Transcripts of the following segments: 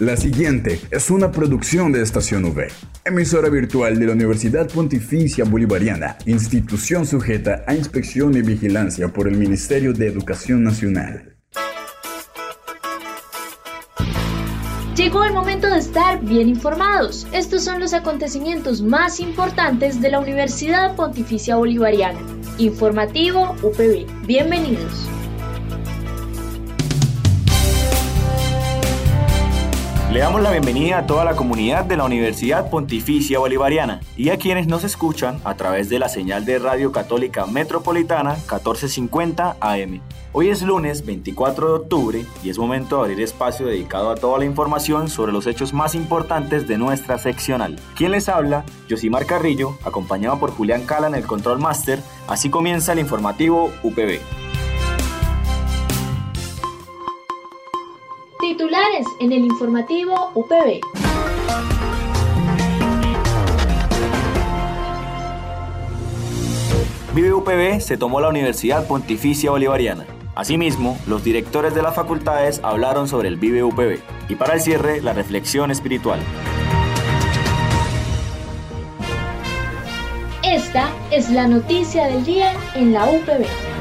La siguiente es una producción de Estación V, emisora virtual de la Universidad Pontificia Bolivariana, institución sujeta a inspección y vigilancia por el Ministerio de Educación Nacional. Llegó el momento de estar bien informados. Estos son los acontecimientos más importantes de la Universidad Pontificia Bolivariana. Informativo UPB. Bienvenidos. Le damos la bienvenida a toda la comunidad de la Universidad Pontificia Bolivariana y a quienes nos escuchan a través de la señal de Radio Católica Metropolitana 1450 AM. Hoy es lunes 24 de octubre y es momento de abrir espacio dedicado a toda la información sobre los hechos más importantes de nuestra seccional. ¿Quién les habla? Josimar Carrillo, acompañado por Julián Cala en el Control Master. Así comienza el informativo UPB. En el informativo UPB. Vive UPB se tomó la Universidad Pontificia Bolivariana. Asimismo, los directores de las facultades hablaron sobre el Vive UPB y para el cierre, la reflexión espiritual. Esta es la noticia del día en la UPB.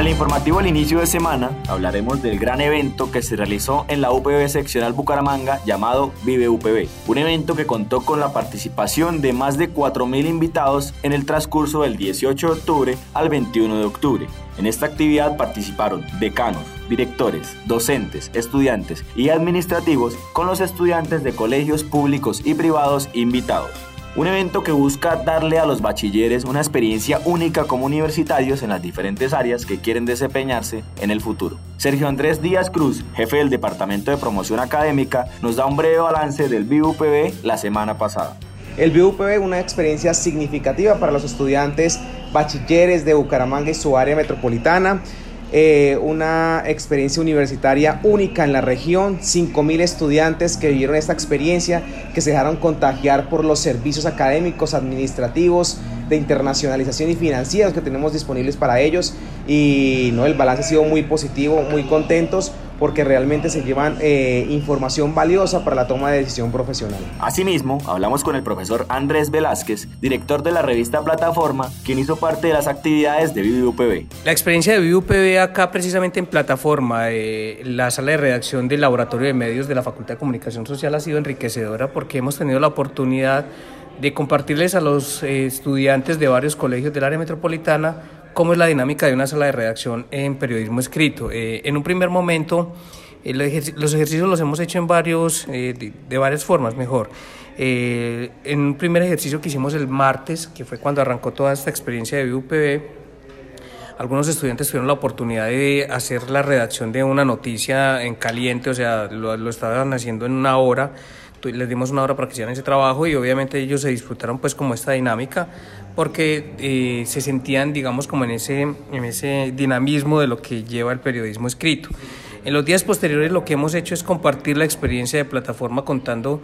Para el informativo al inicio de semana hablaremos del gran evento que se realizó en la UPB seccional Bucaramanga llamado Vive UPB, un evento que contó con la participación de más de 4.000 invitados en el transcurso del 18 de octubre al 21 de octubre. En esta actividad participaron decanos, directores, docentes, estudiantes y administrativos con los estudiantes de colegios públicos y privados invitados. Un evento que busca darle a los bachilleres una experiencia única como universitarios en las diferentes áreas que quieren desempeñarse en el futuro. Sergio Andrés Díaz Cruz, jefe del Departamento de Promoción Académica, nos da un breve balance del BUPB la semana pasada. El BUPB una experiencia significativa para los estudiantes bachilleres de Bucaramanga y su área metropolitana. Eh, una experiencia universitaria única en la región, 5.000 estudiantes que vivieron esta experiencia, que se dejaron contagiar por los servicios académicos, administrativos, de internacionalización y financieros que tenemos disponibles para ellos. Y no el balance ha sido muy positivo, muy contentos porque realmente se llevan eh, información valiosa para la toma de decisión profesional. Asimismo, hablamos con el profesor Andrés Velázquez, director de la revista Plataforma, quien hizo parte de las actividades de ViviUPB. La experiencia de ViviUPB acá precisamente en Plataforma, eh, la sala de redacción del Laboratorio de Medios de la Facultad de Comunicación Social ha sido enriquecedora porque hemos tenido la oportunidad de compartirles a los eh, estudiantes de varios colegios del área metropolitana cómo es la dinámica de una sala de redacción en periodismo escrito. Eh, en un primer momento, eh, los ejercicios los hemos hecho en varios, de, varias formas, mejor. en un primer ejercicio que hicimos el martes, que fue cuando arrancó toda esta experiencia de UPB, algunos estudiantes tuvieron la oportunidad de hacer la redacción de una noticia en caliente, o sea, lo, lo estaban haciendo en una hora les dimos una hora para que hicieran ese trabajo y obviamente ellos se disfrutaron pues como esta dinámica porque eh, se sentían digamos como en ese, en ese dinamismo de lo que lleva el periodismo escrito. En los días posteriores lo que hemos hecho es compartir la experiencia de plataforma contando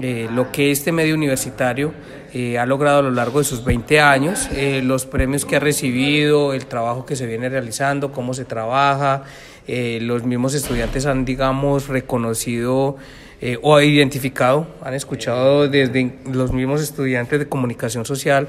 eh, lo que este medio universitario eh, ha logrado a lo largo de sus 20 años, los premios que ha recibido, el trabajo que se viene realizando, cómo se trabaja, los mismos estudiantes han, digamos, reconocido eh, o identificado, han escuchado desde los mismos estudiantes de comunicación social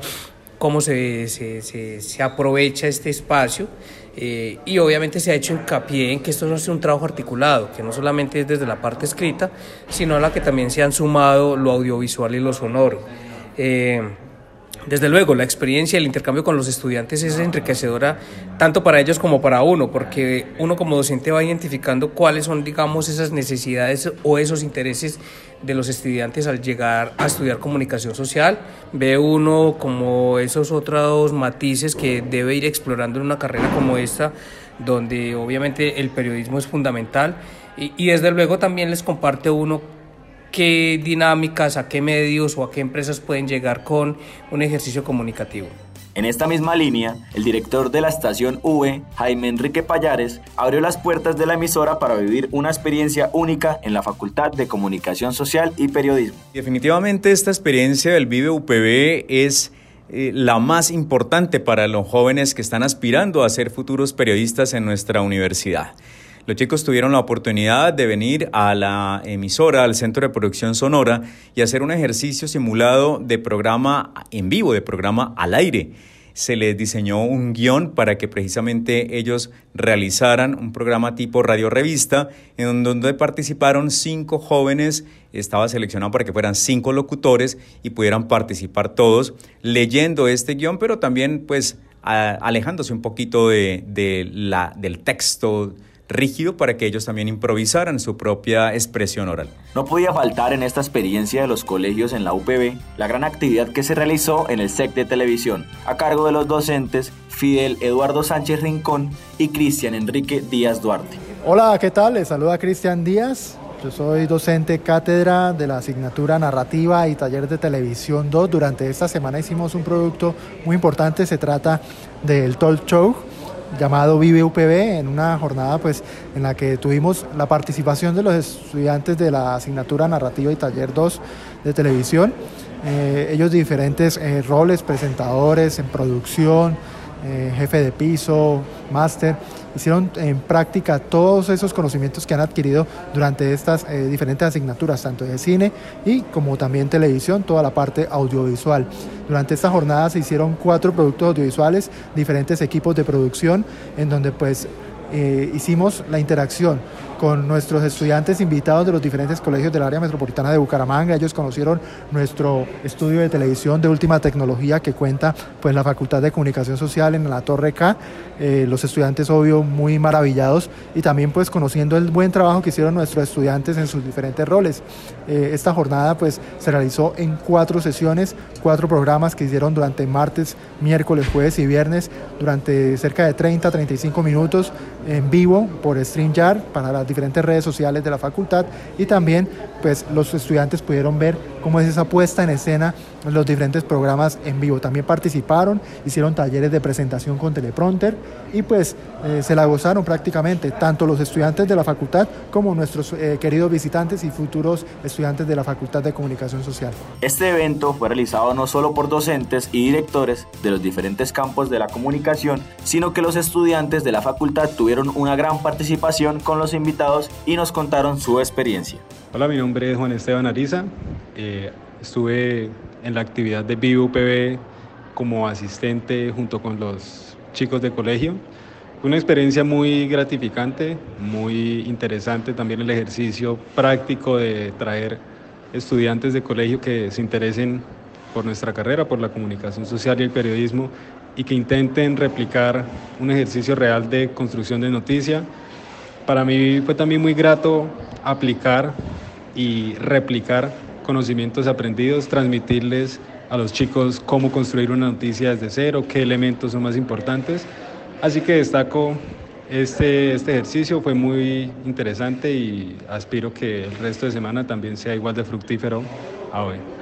cómo se, se, se, aprovecha este espacio eh, y obviamente se ha hecho hincapié en que esto no es un trabajo articulado, que no solamente es desde la parte escrita, sino a la que también se han sumado lo audiovisual y lo sonoro. Eh, desde luego, la experiencia, el intercambio con los estudiantes es enriquecedora tanto para ellos como para uno, porque uno como docente va identificando cuáles son, digamos, esas necesidades o esos intereses de los estudiantes al llegar a estudiar comunicación social. Ve uno como esos otros matices que debe ir explorando en una carrera como esta, donde obviamente el periodismo es fundamental. Y, y desde luego también les comparte uno qué dinámicas, a qué medios o a qué empresas pueden llegar con un ejercicio comunicativo. En esta misma línea, el director de la estación V, Jaime Enrique Payares, abrió las puertas de la emisora para vivir una experiencia única en la Facultad de Comunicación Social y Periodismo. Definitivamente esta experiencia del Vive UPB es eh, la más importante para los jóvenes que están aspirando a ser futuros periodistas en nuestra universidad. Los chicos tuvieron la oportunidad de venir a la emisora, al Centro de Producción Sonora, y hacer un ejercicio simulado de programa en vivo, de programa al aire. Se les diseñó un guion para que precisamente ellos realizaran un programa tipo radio revista en donde participaron cinco jóvenes, estaba seleccionado para que fueran cinco locutores y pudieran participar todos leyendo este guion, pero también pues alejándose un poquito de, la, del texto rígido para que ellos también improvisaran su propia expresión oral. No podía faltar en esta experiencia de los colegios en la UPB la gran actividad que se realizó en el SEC de televisión, a cargo de los docentes Fidel Eduardo Sánchez Rincón y Cristian Enrique Díaz Duarte. Hola, ¿qué tal? Les saluda Cristian Díaz. Yo soy docente cátedra de la asignatura Narrativa y Taller de Televisión 2. Durante esta semana hicimos un producto muy importante, se trata del Talk Show llamado Vive UPB, en una jornada pues, en la que tuvimos la participación de los estudiantes de la asignatura Narrativa y Taller 2 de televisión, eh, ellos diferentes eh, roles, presentadores en producción, eh, jefe de piso, máster, hicieron en práctica todos esos conocimientos que han adquirido durante estas eh, diferentes asignaturas, tanto de cine y como también televisión, toda la parte audiovisual. Durante esta jornada se hicieron cuatro productos audiovisuales, diferentes equipos de producción, en donde pues eh, hicimos la interacción con nuestros estudiantes invitados de los diferentes colegios del área metropolitana de Bucaramanga. Ellos conocieron nuestro estudio de televisión de última tecnología que cuenta pues la Facultad de Comunicación Social en la Torre K. Eh, los estudiantes, obvio, muy maravillados y también pues conociendo el buen trabajo que hicieron nuestros estudiantes en sus diferentes roles. Eh, esta jornada pues se realizó en cuatro sesiones, cuatro programas que hicieron durante martes, miércoles, jueves y viernes durante cerca de 30, 35 minutos en vivo por StreamYard para las diferentes redes sociales de la facultad y también pues los estudiantes pudieron ver cómo es esa puesta en escena en los diferentes programas en vivo. También participaron, hicieron talleres de presentación con teleprompter y pues eh, se la gozaron prácticamente tanto los estudiantes de la facultad como nuestros eh, queridos visitantes y futuros estudiantes de la Facultad de Comunicación Social. Este evento fue realizado no solo por docentes y directores de los diferentes campos de la comunicación, sino que los estudiantes de la facultad tuvieron una gran participación con los invitados y nos contaron su experiencia. Hola, mi nombre es Juan Esteban Ariza. Eh, estuve en la actividad de BUPB como asistente junto con los chicos de colegio. Una experiencia muy gratificante, muy interesante también el ejercicio práctico de traer estudiantes de colegio que se interesen por nuestra carrera, por la comunicación social y el periodismo y que intenten replicar un ejercicio real de construcción de noticia. Para mí fue también muy grato aplicar y replicar conocimientos aprendidos, transmitirles a los chicos cómo construir una noticia desde cero, qué elementos son más importantes. Así que destaco este, este ejercicio, fue muy interesante y aspiro que el resto de semana también sea igual de fructífero a hoy.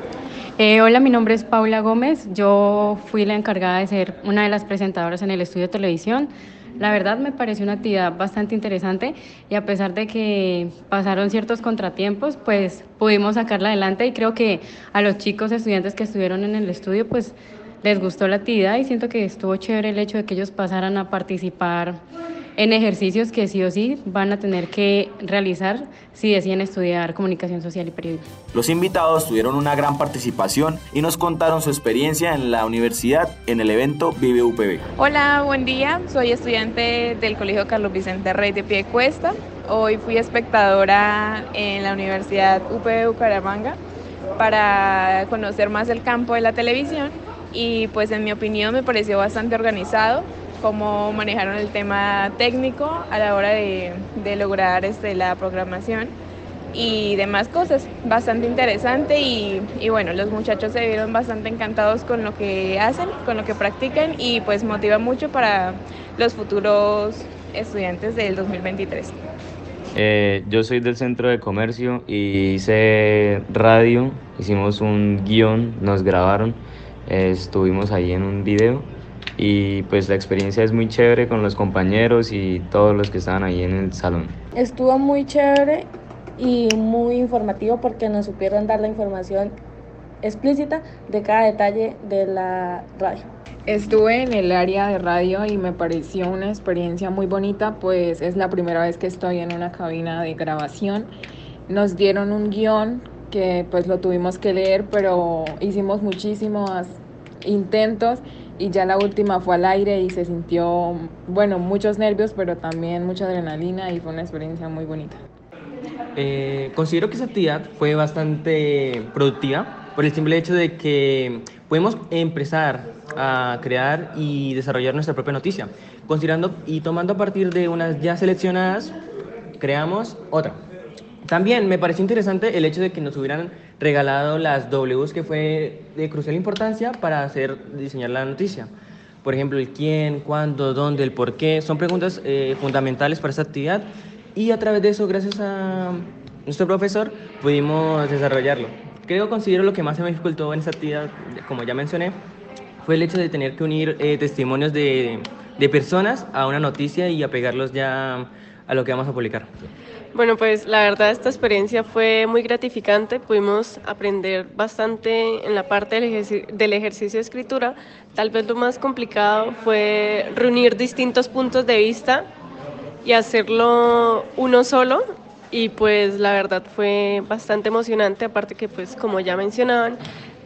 Eh, hola, mi nombre es Paula Gómez. Yo fui la encargada de ser una de las presentadoras en el estudio de televisión. La verdad me pareció una actividad bastante interesante y a pesar de que pasaron ciertos contratiempos, pues pudimos sacarla adelante y creo que a los chicos estudiantes que estuvieron en el estudio, pues les gustó la actividad y siento que estuvo chévere el hecho de que ellos pasaran a participar en ejercicios que sí o sí van a tener que realizar si deciden estudiar comunicación social y periodismo. Los invitados tuvieron una gran participación y nos contaron su experiencia en la universidad en el evento Vive UPB. Hola, buen día. Soy estudiante del Colegio Carlos Vicente Rey de Piedecuesta. Hoy fui espectadora en la Universidad UPB Bucaramanga para conocer más el campo de la televisión y pues en mi opinión me pareció bastante organizado cómo manejaron el tema técnico a la hora de, lograr este, la programación y demás cosas. Bastante interesante y, y, bueno, los muchachos se vieron bastante encantados con lo que hacen, con lo que practican y pues motiva mucho para los futuros estudiantes del 2023. Eh, yo soy del centro de comercio y hice radio, hicimos un guion, nos grabaron, estuvimos ahí en un video y pues la experiencia es muy chévere con los compañeros y todos los que estaban ahí en el salón. Estuvo muy chévere y muy informativo porque nos supieron dar la información explícita de cada detalle de la radio. Estuve en el área de radio y me pareció una experiencia muy bonita, pues es la primera vez que estoy en una cabina de grabación. Nos dieron un guion que pues lo tuvimos que leer, pero hicimos muchísimos intentos y ya la última fue al aire y se sintió, bueno, muchos nervios, pero también mucha adrenalina y fue una experiencia muy bonita. Eh, considero que esa actividad fue bastante productiva por el simple hecho de que podemos empezar a crear y desarrollar nuestra propia noticia. Considerando y tomando a partir de unas ya seleccionadas, creamos otra. También me pareció interesante el hecho de que nos hubieran regalado las Ws que fue de crucial importancia para hacer diseñar la noticia. Por ejemplo, el quién, cuándo, dónde, el por qué, son preguntas eh, fundamentales para esta actividad y a través de eso, gracias a nuestro profesor, pudimos desarrollarlo. Creo, considero lo que más se me dificultó en esta actividad, como ya mencioné, fue el hecho de tener que unir eh, testimonios de, de personas a una noticia y apegarlos ya a lo que vamos a publicar. Bueno, pues la verdad esta experiencia fue muy gratificante, pudimos aprender bastante en la parte del, ejercicio, del ejercicio de escritura. Tal vez lo más complicado fue reunir distintos puntos de vista y hacerlo uno solo y pues la verdad fue bastante emocionante, aparte que pues como ya mencionaban,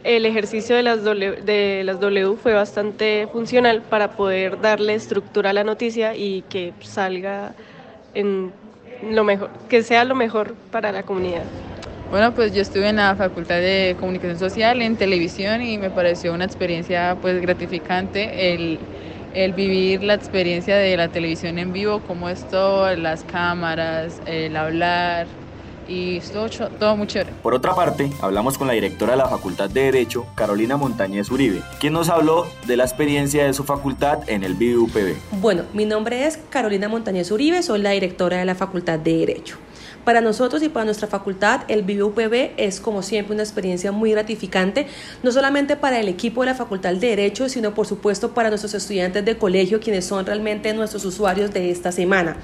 el ejercicio de las, w, de las W fue bastante funcional para poder darle estructura a la noticia y que salga en lo mejor, que sea lo mejor para la comunidad. Bueno, pues yo estuve en la Facultad de Comunicación Social en televisión y me pareció una experiencia pues gratificante el, el vivir la experiencia de la televisión en vivo, como esto, las cámaras, el hablar, y todo, todo muy chévere. Por otra parte, hablamos con la directora de la Facultad de Derecho, Carolina Montañez Uribe, quien nos habló de la experiencia de su facultad en el BUPB. Bueno, mi nombre es Carolina Montañez Uribe, soy la directora de la Facultad de Derecho. Para nosotros y para nuestra facultad, el BUPB es como siempre una experiencia muy gratificante, no solamente para el equipo de la Facultad de Derecho, sino por supuesto para nuestros estudiantes de colegio, quienes son realmente nuestros usuarios de esta semana.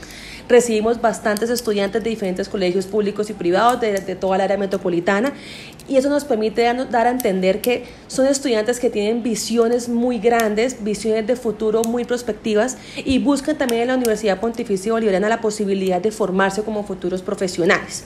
Recibimos bastantes estudiantes de diferentes colegios públicos y privados de, de toda la área metropolitana y eso nos permite dar a entender que son estudiantes que tienen visiones muy grandes, visiones de futuro muy prospectivas y buscan también en la Universidad Pontificia Bolivariana la posibilidad de formarse como futuros profesionales.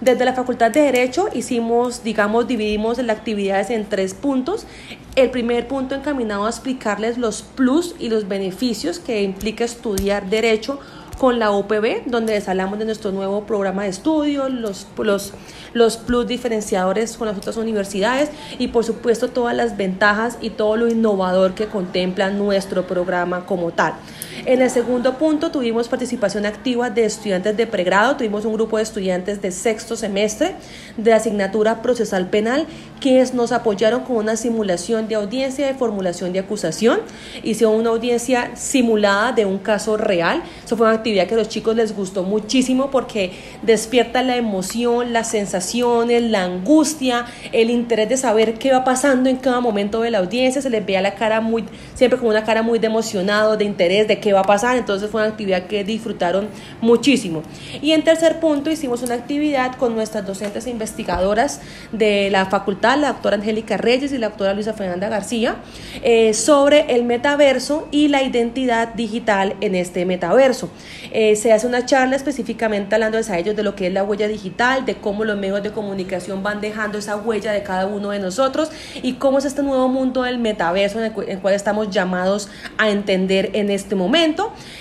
Desde la Facultad de Derecho hicimos, digamos, dividimos las actividades en tres puntos. El primer punto encaminado a explicarles los plus y los beneficios que implica estudiar Derecho con la UPB, donde les hablamos de nuestro nuevo programa de estudio, los, los, los plus diferenciadores con las otras universidades y por supuesto todas las ventajas y todo lo innovador que contempla nuestro programa como tal. En el segundo punto tuvimos participación activa de estudiantes de pregrado, tuvimos un grupo de estudiantes de sexto semestre de asignatura procesal penal quienes nos apoyaron con una simulación de audiencia de formulación de acusación. Hicieron una audiencia simulada de un caso real. Eso fue una actividad que a los chicos les gustó muchísimo porque despierta la emoción, las sensaciones, la angustia, el interés de saber qué va pasando en cada momento de la audiencia. Se les veía la cara muy, siempre con una cara muy de emocionado, de interés, de qué va a pasar. Entonces fue una actividad que disfrutaron muchísimo. Y en tercer punto hicimos una actividad con nuestras docentes e investigadoras de la facultad, la doctora Angélica Reyes y la doctora Luisa Fernanda García, eh, sobre el metaverso y la identidad digital en este metaverso. Eh, se hace una charla específicamente hablando a ellos de lo que es la huella digital, de cómo los medios de comunicación van dejando esa huella de cada uno de nosotros y cómo es este nuevo mundo del metaverso en el, cual estamos llamados a entender en este momento,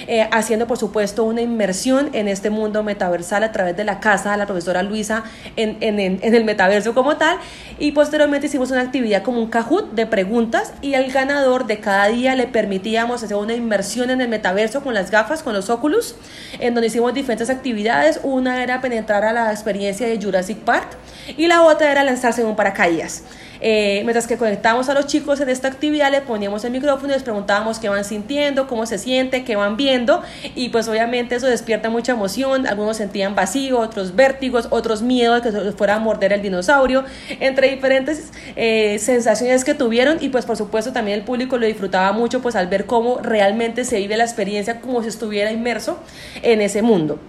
eh, haciendo por supuesto una inmersión en este mundo metaversal a través de la casa de la profesora Luisa en, en, en el metaverso como tal y posteriormente hicimos una actividad como un cajut de preguntas y al ganador de cada día le permitíamos hacer una inmersión en el metaverso con las gafas, con los óculos, en donde hicimos diferentes actividades. Una era penetrar a la experiencia de Jurassic Park y la otra era lanzarse en un paracaídas. Eh, mientras que conectábamos a los chicos en esta actividad, le poníamos el micrófono y les preguntábamos qué van sintiendo, cómo se qué van viendo. Y pues obviamente eso despierta mucha emoción. Algunos sentían vacío, otros vértigos, otros miedo de que se fuera a morder el dinosaurio, entre diferentes eh, sensaciones que tuvieron. Y pues por supuesto también el público lo disfrutaba mucho pues al ver cómo realmente se vive la experiencia como si estuviera inmerso en ese mundo.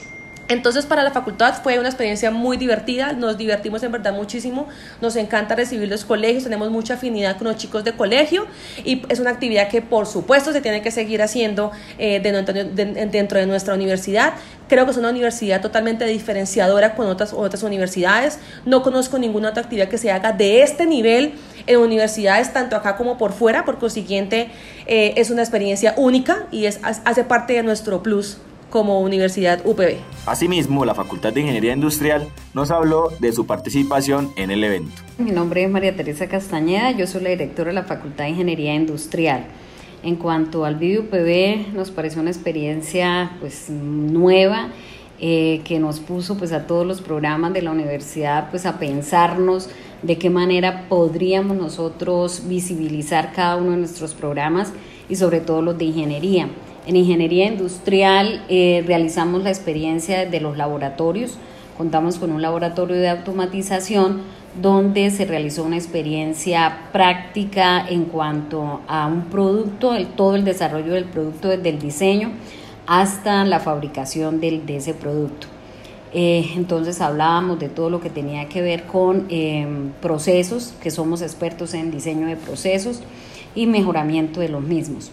Entonces para la facultad fue una experiencia muy divertida, nos divertimos en verdad muchísimo, nos encanta recibir los colegios, tenemos mucha afinidad con los chicos de colegio y es una actividad que por supuesto se tiene que seguir haciendo eh, dentro de nuestra universidad. Creo que es una universidad totalmente diferenciadora con otras, universidades. No conozco ninguna otra actividad que se haga de este nivel en universidades, tanto acá como por fuera. Por consiguiente, eh, es una experiencia única y es, hace parte de nuestro plus como Universidad UPB. Asimismo, la Facultad de Ingeniería Industrial nos habló de su participación en el evento. Mi nombre es María Teresa Castañeda, yo soy la directora de la Facultad de Ingeniería Industrial. En cuanto al UPB, nos pareció una experiencia pues nueva eh, que nos puso pues a todos los programas de la universidad pues a pensarnos de qué manera podríamos nosotros visibilizar cada uno de nuestros programas y sobre todo los de ingeniería. En ingeniería industrial eh, realizamos la experiencia de los laboratorios. Contamos con un laboratorio de automatización donde se realizó una experiencia práctica en cuanto a un producto, todo el desarrollo del producto desde el diseño hasta la fabricación de ese producto. Eh, entonces hablábamos de todo lo que tenía que ver con eh, procesos, que somos expertos en diseño de procesos y mejoramiento de los mismos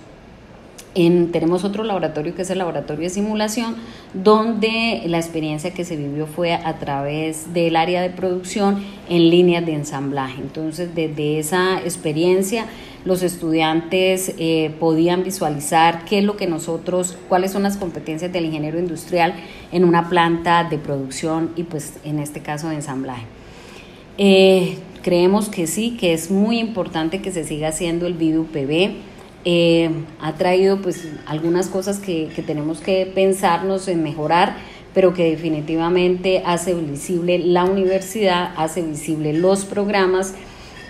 tenemos otro laboratorio que es el laboratorio de simulación, donde la experiencia que se vivió fue a través del área de producción en líneas de ensamblaje. Entonces, desde esa experiencia, los estudiantes eh, podían visualizar qué es lo que nosotros, cuáles son las competencias del ingeniero industrial en una planta de producción y pues en este caso de ensamblaje. Eh, creemos que sí, que es muy importante que se siga haciendo el BIDUPB eh, ha traído pues algunas cosas que, que tenemos que pensarnos en mejorar, pero que definitivamente hace visible la universidad, hace visible los programas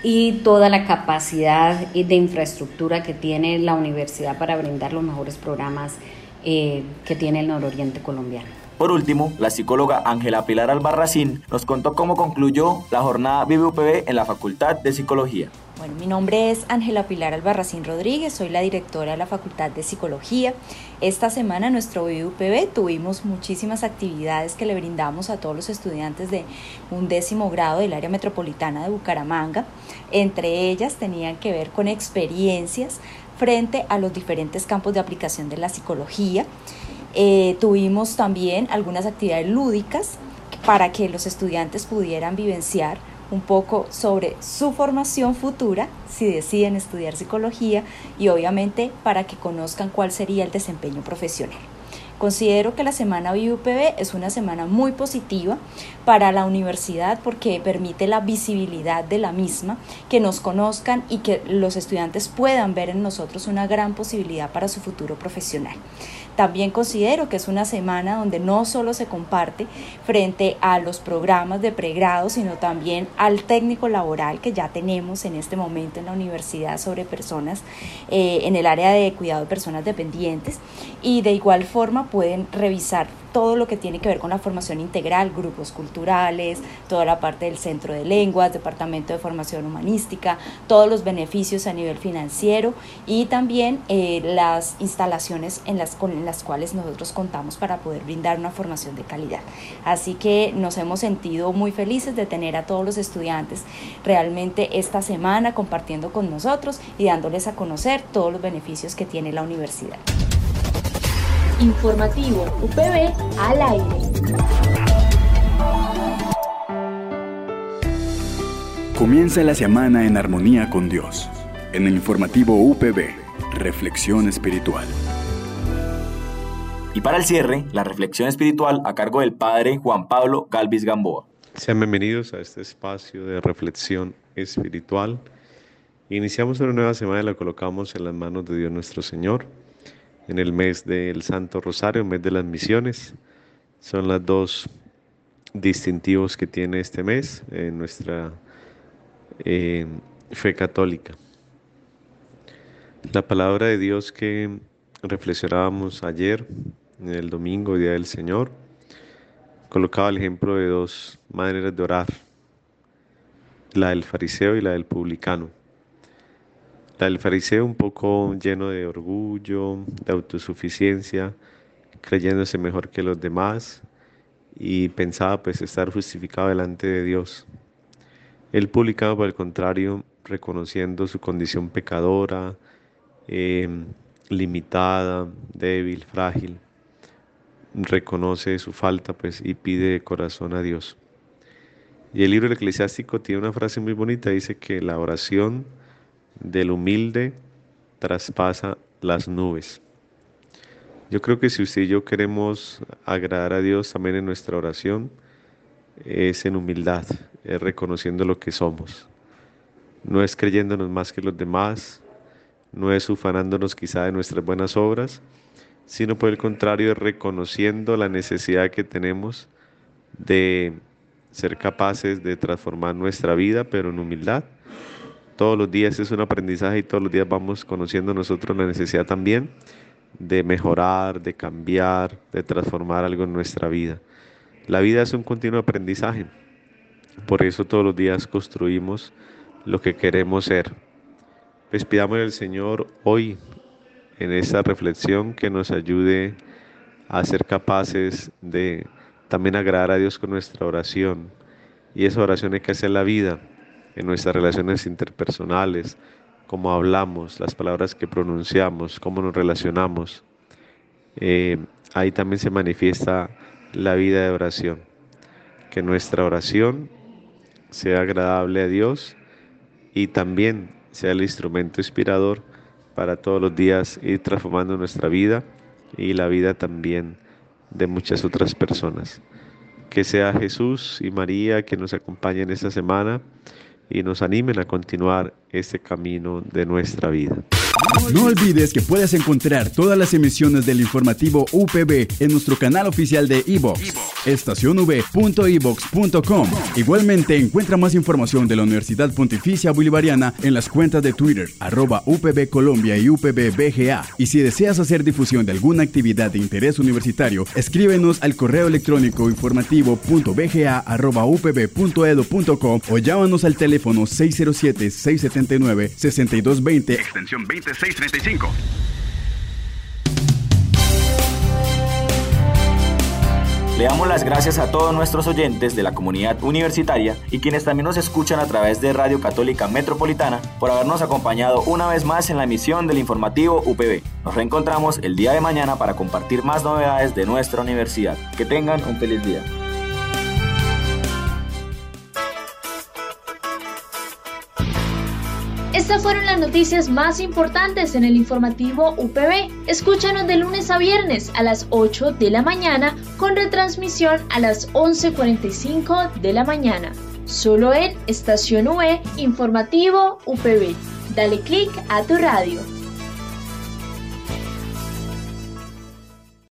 y toda la capacidad de infraestructura que tiene la universidad para brindar los mejores programas eh, que tiene el nororiente colombiano. Por último, la psicóloga Ángela Pilar Albarracín nos contó cómo concluyó la jornada BBUPB en la Facultad de Psicología. Bueno, mi nombre es Ángela Pilar Albarracín Rodríguez, soy la directora de la Facultad de Psicología. Esta semana en nuestro BUPB tuvimos muchísimas actividades que le brindamos a todos los estudiantes de un décimo grado del área metropolitana de Bucaramanga. Entre ellas tenían que ver con experiencias frente a los diferentes campos de aplicación de la psicología. Eh, tuvimos también algunas actividades lúdicas para que los estudiantes pudieran vivenciar un poco sobre su formación futura si deciden estudiar psicología y obviamente para que conozcan cuál sería el desempeño profesional. Considero que la semana BUPB es una semana muy positiva para la universidad porque permite la visibilidad de la misma, que nos conozcan y que los estudiantes puedan ver en nosotros una gran posibilidad para su futuro profesional. También considero que es una semana donde no solo se comparte frente a los programas de pregrado, sino también al técnico laboral que ya tenemos en este momento en la universidad sobre personas eh, en el área de cuidado de personas dependientes y de igual forma pueden revisar todo lo que tiene que ver con la formación integral, grupos culturales, toda la parte del centro de lenguas, departamento de formación humanística, todos los beneficios a nivel financiero y también eh, las instalaciones en las, con las cuales nosotros contamos para poder brindar una formación de calidad. Así que nos hemos sentido muy felices de tener a todos los estudiantes realmente esta semana compartiendo con nosotros y dándoles a conocer todos los beneficios que tiene la universidad. Informativo UPB al aire. Comienza la semana en armonía con Dios. En el informativo UPB, Reflexión Espiritual. Y para el cierre, la reflexión espiritual a cargo del Padre Juan Pablo Galvis Gamboa. Sean bienvenidos a este espacio de reflexión espiritual. Iniciamos una nueva semana y la colocamos en las manos de Dios nuestro Señor en el mes del Santo Rosario, mes de las misiones. Son las dos distintivos que tiene este mes en nuestra eh, fe católica. La palabra de Dios que reflexionábamos ayer, en el domingo, Día del Señor, colocaba el ejemplo de dos maneras de orar, la del fariseo y la del publicano. El fariseo un poco lleno de orgullo, de autosuficiencia, creyéndose mejor que los demás y pensaba pues estar justificado delante de Dios. Él publicaba por el contrario reconociendo su condición pecadora, em, limitada, débil, frágil, reconoce su falta pues y pide de corazón a Dios. Y el libro del eclesiástico tiene una frase muy bonita, dice que la oración del humilde traspasa las nubes. Yo creo que si usted y yo queremos agradar a Dios también en nuestra oración, es en humildad, es reconociendo lo que somos. No es creyéndonos más que los demás, no es ufanándonos quizá de nuestras buenas obras, sino por el contrario, es reconociendo la necesidad que tenemos de ser capaces de transformar nuestra vida, pero en humildad. Todos los días es un aprendizaje y todos los días vamos conociendo nosotros la necesidad también de mejorar, de cambiar, de transformar algo en nuestra vida. La vida es un continuo aprendizaje. Por eso todos los días construimos lo que queremos ser. Pues pidamos al Señor hoy en esta reflexión que nos ayude a ser capaces de también agradar a Dios con nuestra oración. Y esa oración hay que hacer la vida en nuestras relaciones interpersonales, cómo hablamos, las palabras que pronunciamos, cómo nos relacionamos. Eh, ahí también se manifiesta la vida de oración. Que nuestra oración sea agradable a Dios y también sea el instrumento inspirador para todos los días ir transformando nuestra vida y la vida también de muchas otras personas. Que sea Jesús y María que nos acompañen esta semana y nos animen a continuar este camino de nuestra vida. No olvides que puedes encontrar todas las emisiones del informativo UPB en nuestro canal oficial de iVox, estacionv.ivox.com. Igualmente encuentra más información de la Universidad Pontificia Bolivariana en las cuentas de Twitter, arroba UPB Colombia y UPB BGA. Y si deseas hacer difusión de alguna actividad de interés universitario, escríbenos al correo electrónico informativo.bga.upb.edu.com o llámanos al teléfono 607-679-6220, extensión 2635. Le damos las gracias a todos nuestros oyentes de la comunidad universitaria y quienes también nos escuchan a través de Radio Católica Metropolitana por habernos acompañado una vez más en la emisión del informativo UPB. Nos reencontramos el día de mañana para compartir más novedades de nuestra universidad. Que tengan un feliz día. Estas fueron las noticias más importantes en el informativo UPB. Escúchanos de lunes a viernes a las 8 de la mañana con retransmisión a las 11.45 de la mañana. Solo en Estación UE Informativo UPB. Dale clic a tu radio.